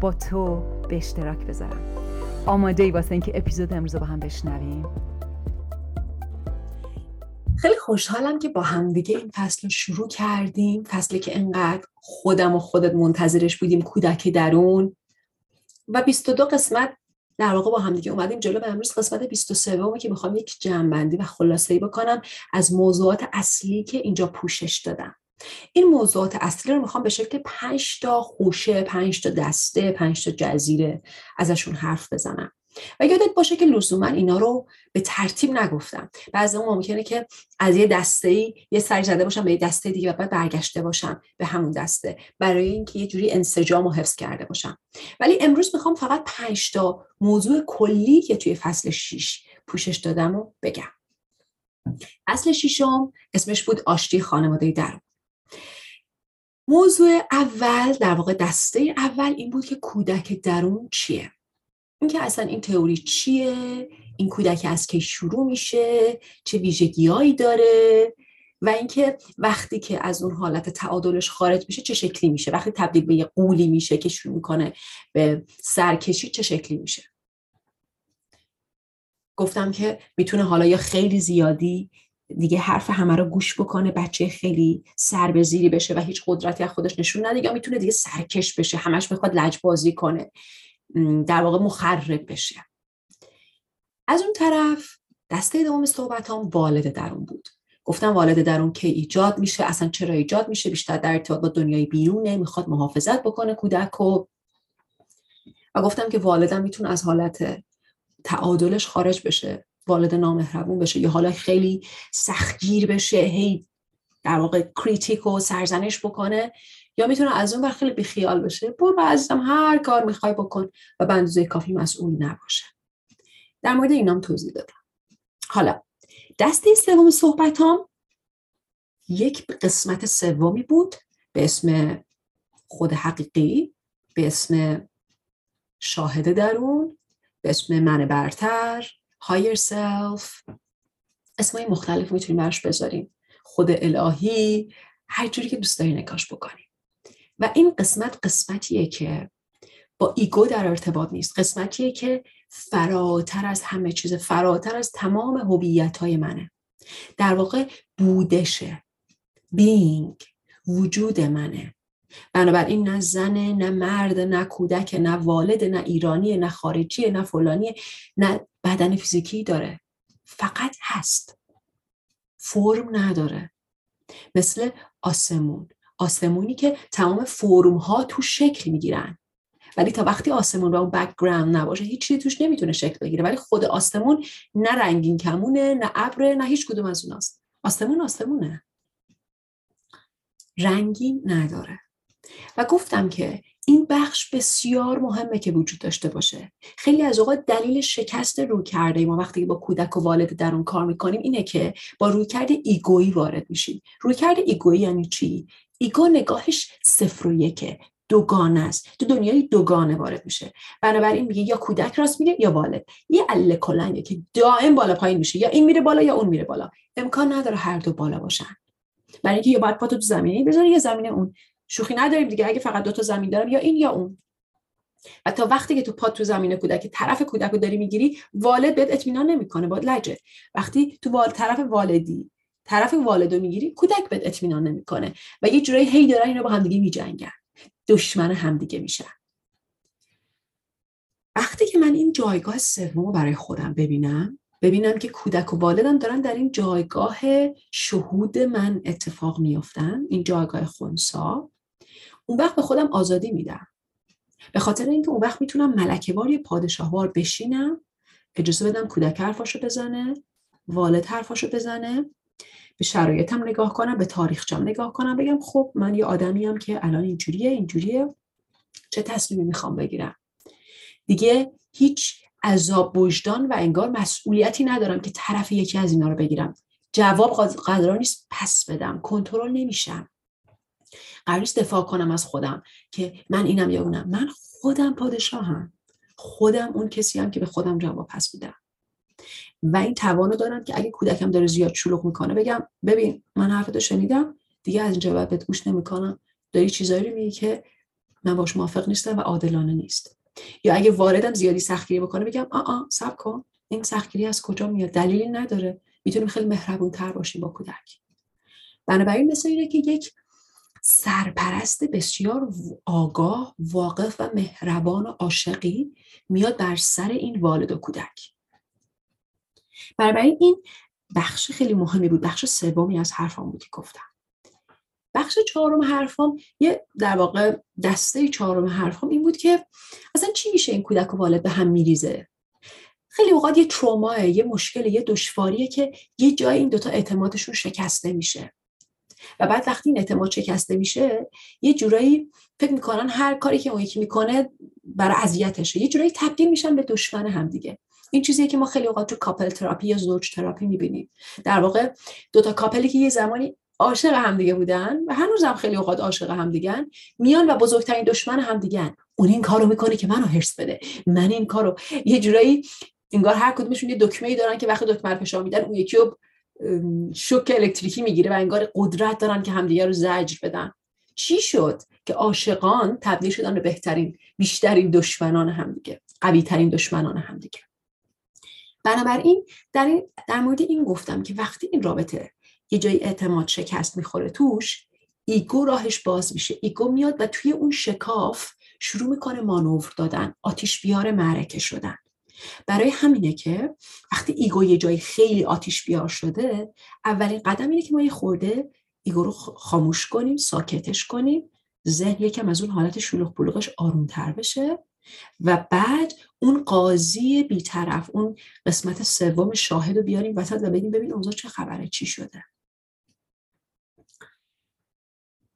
با تو به اشتراک بذارم. آماده ای واسه اینکه اپیزود امروز با هم بشنویم. خیلی خوشحالم که با هم دیگه این فصل رو شروع کردیم. فصلی که انقدر خودم و خودت منتظرش بودیم کودک درون. و 22 قسمت در واقع با هم دیگه اومدیم جلو. و امروز قسمت 23 که می‌خوام یک جمعبندی و خلاصه ای بکنم از موضوعات اصلی که اینجا پوشش دادم. این موضوعات اصلی رو می‌خوام به شکل پنج تا خوشه پنج تا دسته پنج تا جزیره ازشون حرف بزنم. و یادت باشه که لزوما اینا رو به ترتیب نگفتم. بعضی ممکنه که از یه دسته ای یه سر زده باشم به یه دسته دیگه و بعد برگشته باشم به همون دسته. برای اینکه یه جوری انسجام و حفظ کرده باشم. ولی امروز می‌خوام فقط پنج تا موضوع کلی که توی فصل 6 پوشش دادم و بگم. اصل ششم اسمش بود آشتی خانواده درون موضوع اول در واقع دسته اول این بود که کودک درون چیه؟ اینکه اصلا این تئوری چیه؟ این کودک از کی شروع میشه؟ چه ویژگیهایی داره؟ و اینکه وقتی که از اون حالت تعادلش خارج میشه چه شکلی میشه؟ وقتی تبدیل به یه قولی میشه که شروع می‌کنه به سرکشی چه شکلی میشه؟ گفتم که می‌تونه حالا یا خیلی زیادی دیگه حرف همه رو گوش بکنه بچه خیلی سر به زیری بشه و هیچ قدرتی از خودش نشون نده یا می‌تونه دیگه سرکش بشه همش می‌خواد لجبازی کنه در واقع مخرب بشه. از اون طرف دسته دوم صحبت هم والد درون بود. گفتم والد درون که ایجاد میشه اصلا چرا ایجاد میشه؟ بیشتر در ارتباط با دنیای بیرونه می‌خواد محافظت بکنه کودک و و گفتم که والدم می‌تونه از حالت تعادلش خارج بشه. والد نامهربون بشه یا حالا خیلی سختگیر بشه هی در واقع کریتیک و سرزنش بکنه یا می‌تونه از اون بر خیلی بیخیال بشه برو عزیزم هر کار می‌خوای بکن و به اندازه کافی مسئول نباشه. در مورد اینام توضیح دادم. حالا دسته سوم صحبت هم یک قسمت سومی بود به اسم خود حقیقی به اسم شاهد درون به اسم من برتر higher self اسمای مختلف می‌تونیم برش بذاریم. خود الهی. هر جوری که دوست داری نکاش بکنیم. و این قسمت قسمتیه که با ایگو در ارتباط نیست. قسمتیه که فراتر از همه چیز فراتر از تمام هویت های منه. در واقع بودشه. being وجود منه. بنابراین نه زنه نه مرد نه کودک نه والد نه ایرانی نه خارجی نه فلانی نه بدن فیزیکی داره. فقط هست. فرم نداره. مثل آسمون. آسمونی که تمام فرم ها تو شکل می‌گیرن. ولی تا وقتی آسمون و اون background نباشه هیچ چیزی توش نمی‌تونه شکل بگیره. ولی خود آسمون نه رنگین کمونه نه ابره نه هیچ کدوم از اوناست. آسمون آسمونه. رنگی نداره. و گفتم که این بخش بسیار مهمه که وجود داشته باشه. خیلی از اوقات دلیل شکست رویکرد ما وقتی با کودک و والد در اون کار می‌کنیم اینه که با رویکرد ego یی وارد میشیم. رویکرد ego یی یعنی چی؟ ego نگاهش صفر و یکه دوگانه است. تو دنیای دوگانه وارد میشه. بنابراین میگه یا کودک راست میگه یا والد. یه اله کلنگه که دائم بالا پایین میشه. یا این میره بالا یا اون میره بالا. امکان نداره هر دو بالا باشن. برای اینکه یا باید پاتو تو زمینه بذاری یا زمینه اون. شوخی نداریم دیگه. اگه فقط دو تا زمین دارم یا این یا اون. و تا وقتی که تو پات تو زمین کودک طرف کودک رو داری می‌گیری والد بهت اطمینان نمی‌کنه. باید لجه. وقتی تو وال... طرف والدی طرف والدو می‌گیری کودک بهت اطمینان نمی‌کنه. و یه جورایی هی دارن اینا با همدیگه میجنگن. دشمن همدیگه میشن. وقتی که من این جایگاه سوم برای خودم ببینم ببینم که کودک و والدم دارن در این جایگاه شهود من اتفاق میافتن این جایگاه خونسا اون وقت به خودم آزادی میدم. به خاطر اینکه اون وقت می‌تونم ملکهوار یا پادشاهوار بشینم اجازه بدم کودک حرفاشو بزنه والد حرفاشو بزنه به شرایطم نگاه کنم به تاریخچم نگاه کنم بگم خب من یه آدمیم که الان اینجوریه اینجوریه. چه تصمیمی می‌خوام بگیرم؟ دیگه هیچ عذاب وجدان و انگار مسئولیتی ندارم که طرف یکی از اینا رو بگیرم. جواب قدران نیست پس بدم. کنترل نمیشم. قرار دفاع کنم از خودم که من اینم یا اونم. من خودم پادشاهم. خودم اون کسی هم که به خودم جواب پس میدم. و این توانو دارم که اگه کودکم داره زیاد شلوغ می‌کنه بگم ببین من حرفتو شنیدم دیگه از اینجا بعد بهت گوش نمی‌کنم. داری چیزایی رو میگی که من باش موافق نیستم و عادلانه نیست. یا اگه واردم زیادی سختگیری بکنه بگم آ آ سب کن. این سختگیری از کجا میاد؟ دلیلی نداره. می‌تونیم خیلی مهربون تر باشیم با کودک. بنابراین مثل اینه که یک سرپرست بسیار آگاه واقف و مهربان و عاشقی میاد بر سر این والد و کودک. بنابراین این بخش خیلی مهمی بود بخش سومی از حرفام بود که گفتم. بخش چهارم حرفام یه در واقع دسته چهارم حرفام این بود که اصلا چی میشه این کودک و والد به هم میریزه؟ خیلی اوقات یه تروماه یه مشکل یه دشواریه که یه جای این دوتا اعتمادشون شکسته میشه. و بعد وقتی این اعتماد شکسته میشه یه جورایی فکر می‌کنن هر کاری که اون یکی می‌کنه برای اذیتشه. یه جورایی تبدیل میشن به دشمن همدیگه این چیزیه که ما خیلی اوقات تو couple therapy یا زوج تراپی می‌بینیم. در واقع دوتا couple ی که یه زمانی عاشق همدیگه بودن و هنوز هم خیلی اوقات عاشق همدیگن میان و بزرگترین دشمن همدیگن اون این کارو می‌کنه که منو حرص بده. من این کارو یه جورایی انگار هر کدومشون یه دکمه ای دارن که وقتی دکمه رو فشار میدن اون یکی رو شوک الکتریکی می‌گیره و انگار قدرت دارن که همدیگه رو زجر بدن. چی شد که عاشقان تبدیل شدن به بهترین بیشترین دشمنان همدیگه قوی ترین دشمنان همدیگه؟ بنابراین در, این در مورد این گفتم که وقتی این رابطه یه جای اعتماد شکست می‌خوره توش ego راهش باز میشه. ego میاد و توی اون شکاف شروع می‌کنه مانور دادن آتیش بیار معرکه شدن. برای همینه که وقتی ego یه جای خیلی آتیش بیار شده اولین قدم اینه که ما یه خورده ego رو خاموش کنیم ساکتش کنیم ذهن یکم از اون حالت شلوغ پلوغش آرومتر بشه و بعد اون قاضی بیطرف اون قسمت سوم شاهد رو بیاریم وسط و بگیم ببین اوضاع چه خبره چی شده.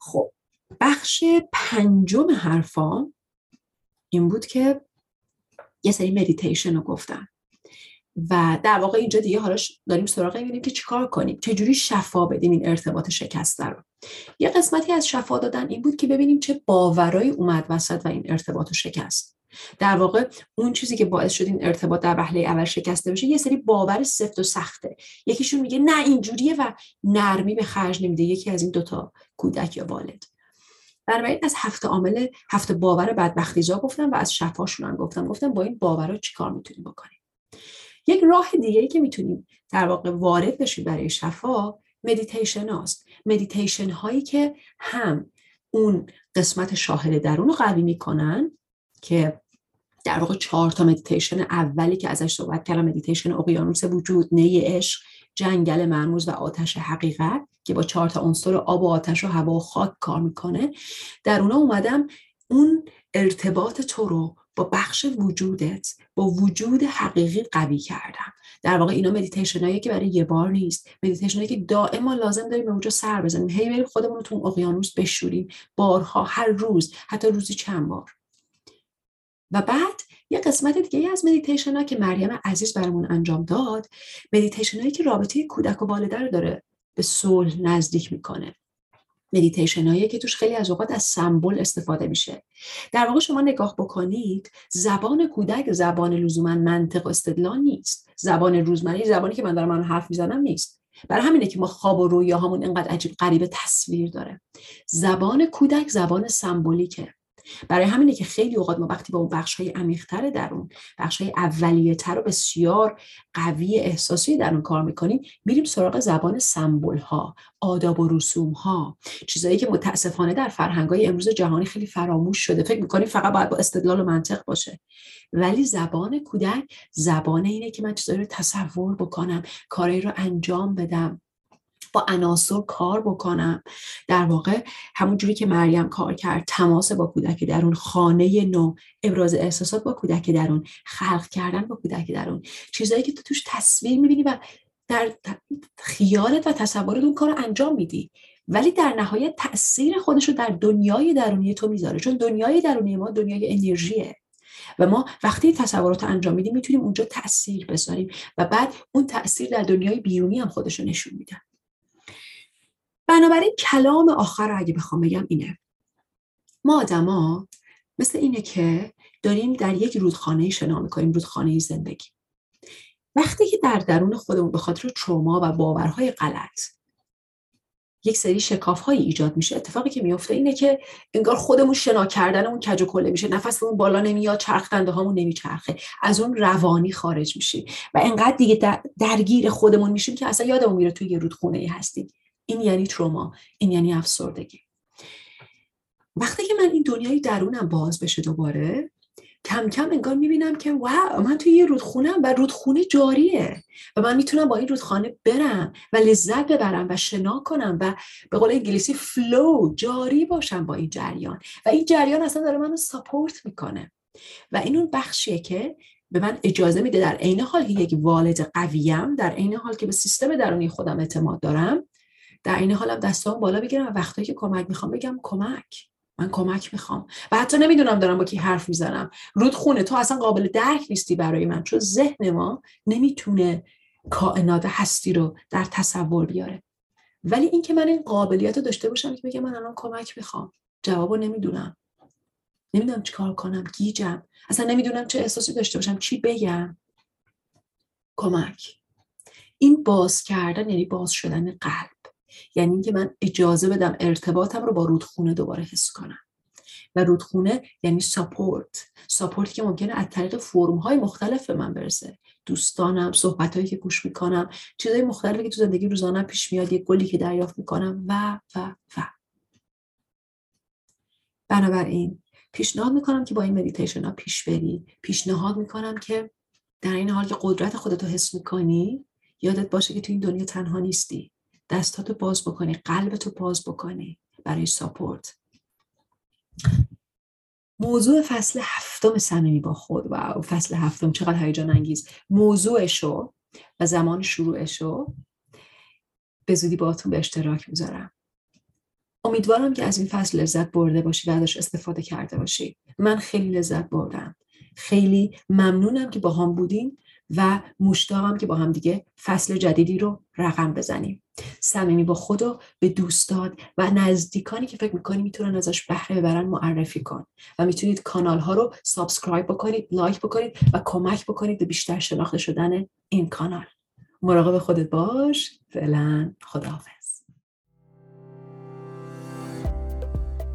خب بخش پنجم حرفام این بود که یه سری مدیتیشن رو گفتم. و در واقع اینجا دیگه حالا داریم سراغ می‌بینیم که چیکار کنیم چجوری شفا بدیم این ارتباط شکسته رو. یه قسمتی از شفا دادن این بود که ببینیم چه باورایی اومد وسط و این ارتباط شکست. در واقع اون چیزی که باعث شد این ارتباط در وهله اول شکسته بشه یه سری باور سفت و سخته. یکیشون میگه نه اینجوریه و نرمی به خرج نمیده. یکی از این دوتا کودک یا والد. بنابراین از هفت عامل هفت باور بدبختیزا گفتم و از شفاشون هم گفتم. گفتم با این باورها چیکار می‌تونیم بکنیم؟ یک راه دیگه ای که می‌تونیم در واقع وارد بشیم برای شفا مدیتیشن هاست. مدیتیشن هایی که هم اون قسمت شاهد درون رو قوی می‌کنن که در واقع چهار تا مدیتیشن اولی که ازش صحبت کردم مدیتیشن اقیانوس وجود نی عشق جنگل مرموز و آتش حقیقت که با چهار تا عنصر آب و آتش و هوا و خاک کار می‌کنه. در اونا اومدم اون ارتباط تو رو با بخش وجودت با وجود حقیقی قوی کردم. در واقع اینا مدیتیشن که برای یه بار نیست. مدیتیشن که دائما لازم داریم به اونجا سر بزنیم. هی بریم خودمون رو تو اقیانوس بشوریم. بارها هر روز حتی روزی چند بار. و بعد یه قسمت دیگه از مدیتیشن ها که مریم عزیز برامون انجام داد. مدیتیشن هایی که رابطه کودک و والده رو داره به صلح نزدیک می‌کنه. مدیتیشن هایی که توش خیلی از اوقات از سمبل استفاده میشه. در واقع شما نگاه بکنید زبان کودک زبان لزوما منطق و استدلال نیست. زبان روزمره زبانی که من دارم من حرف می‌زنم نیست. برای همینه که ما خواب و رویاهامون اینقدر عجیب غریب تصویر داره. زبان کودک زبان سمبولیکه. برای همینه که خیلی اوقات ما وقتی با اون بخش های عمیقتر درون بخش های اولیه تر و بسیار قوی احساسی در اون کار می‌کنیم میریم سراغ زبان سمبل ها آداب و رسوم ها چیزایی که متاسفانه در فرهنگ های امروز جهانی خیلی فراموش شده. فکر می‌کنیم فقط باید با استدلال و منطق باشه. ولی زبان کودک زبان اینه که من چیزایی رو تصور بکنم کاری رو انجام بدم. با عناصر کار بکنم. در واقع همون جوری که مریم کار کرد تماس با کودک درون خانه نو ابراز احساسات با کودک درون خلق کردن با کودک درون. چیزایی که تو توش تصویر می‌بینی و در خیالت و تصورت اون کار انجام میدی. ولی در نهایت تاثیر خودش رو در دنیای درونی تو می‌ذاره. چون دنیای درونی ما دنیای انرژیه. و ما وقتی تصورات انجام میدیم می‌تونیم اونجا تاثیر بذاریم. و بعد اون تاثیر در دنیای بیرونی هم خودش رو نشون میده. بنابراین کلام آخر رو اگه بخوام بگم اینه. ما آدما مثل اینه که داریم در یک رودخانه شنا می‌کنیم رودخانه زندگی. وقتی که در درون خودمون به خاطر تروما و باورهای غلط یک سری شکاف هایی ایجاد میشه اتفاقی که میفته اینه که انگار خودمون شنا کردنمون کج و کله میشه نفسمون بالا نمیاد چرخ دنده نمیچرخه از اون روانی خارج میشیم. و انقدر دیگه درگیر خودمون میشیم که اصلا یادمون میره توی یه رودخونه هستیم. این یعنی تروما این یعنی افسردگی. وقتی که من این دنیای درونم باز بشه دوباره کم کم انگار می‌بینم که واو من توی یه رودخونم و رودخونه جاریه و من می‌تونم با این رودخانه برم و لذت ببرم و شنا کنم و به قول انگلیسی flow جاری باشم با این جریان. و این جریان اصلا داره منو support می‌کنه. و این اون بخشیه که به من اجازه میده در عین حال که یک والد قویم در عین حال که به سیستم درونی خودم اعتماد دارم در عین حالم دستام بالا بگیرم و وقتایی که کمک می‌خوام بگم کمک. من کمک می‌خوام. و حتی نمی‌دونم دارم با کی حرف می‌زنم. رودخونه تو اصلا قابل درک نیستی برای من. چون ذهن ما نمی‌تونه کائنات هستی رو در تصور بیاره. ولی اینکه من این قابلیت رو داشته باشم که بگم من الان کمک می‌خوام. جوابو نمی‌دونم. نمی‌دونم چی کار کنم. گیجم. اصلا نمی‌دونم چه احساسی داشته باشم. چی بگم؟ کمک. این باز کردن یعنی باز شدن قلب. یعنی اینکه من اجازه بدم ارتباطم رو با رودخونه دوباره حس کنم. و رودخونه یعنی ساپورت ساپورتی که ممکنه از طریق فرم های مختلف به من برسه. دوستانم صحبت هایی که گوش می‌کنم چیزهای مختلفی که تو زندگی روزانه پیش میاد یک گلی که دریافت می‌کنم و و و. بنابراین پیشنهاد می‌کنم که با این مدیتیشن ها پیش بری. پیشنهاد می‌کنم که در این حال که قدرت خودتو حس می‌کنی یادت باشه که تو این دنیا تنها نیستی. دستاتو باز بکنی قلبتو باز بکنی برای support. موضوع فصل هفتم صمیمی با خود. و فصل هفتم چقدر هیجان انگیز. موضوعشو و زمان شروعشو به زودی باهاتون به اشتراک می‌ذارم. امیدوارم که از این فصل لذت برده باشی و ازش استفاده کرده باشی. من خیلی لذت بردم. خیلی ممنونم که با هم بودین. و مشتاقم که با هم دیگه فصل جدیدی رو رقم بزنیم. صمیمی با خود و به دوستات و نزدیکانی که فکر می‌کنی می‌تونن ازش بهره ببرن معرفی کن و می‌تونید کانال ها رو subscribe بکنید like بکنید و کمک بکنید به بیشتر شناخته شدن این کانال. مراقب خودت باش. فعلا خداحافظ.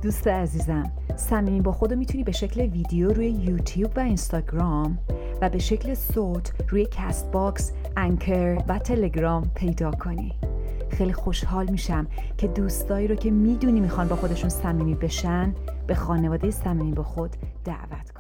دوست عزیزم صمیمی با خودو می‌تونی به شکل ویدیو روی یوتیوب و اینستاگرام و به شکل صوت روی Castbox، Anchor و تلگرام پیدا کنی. خیلی خوشحال میشم که دوستایی رو که می‌دونی می‌خوان با خودشون صمیمی بشن به خانواده صمیمی با خود دعوت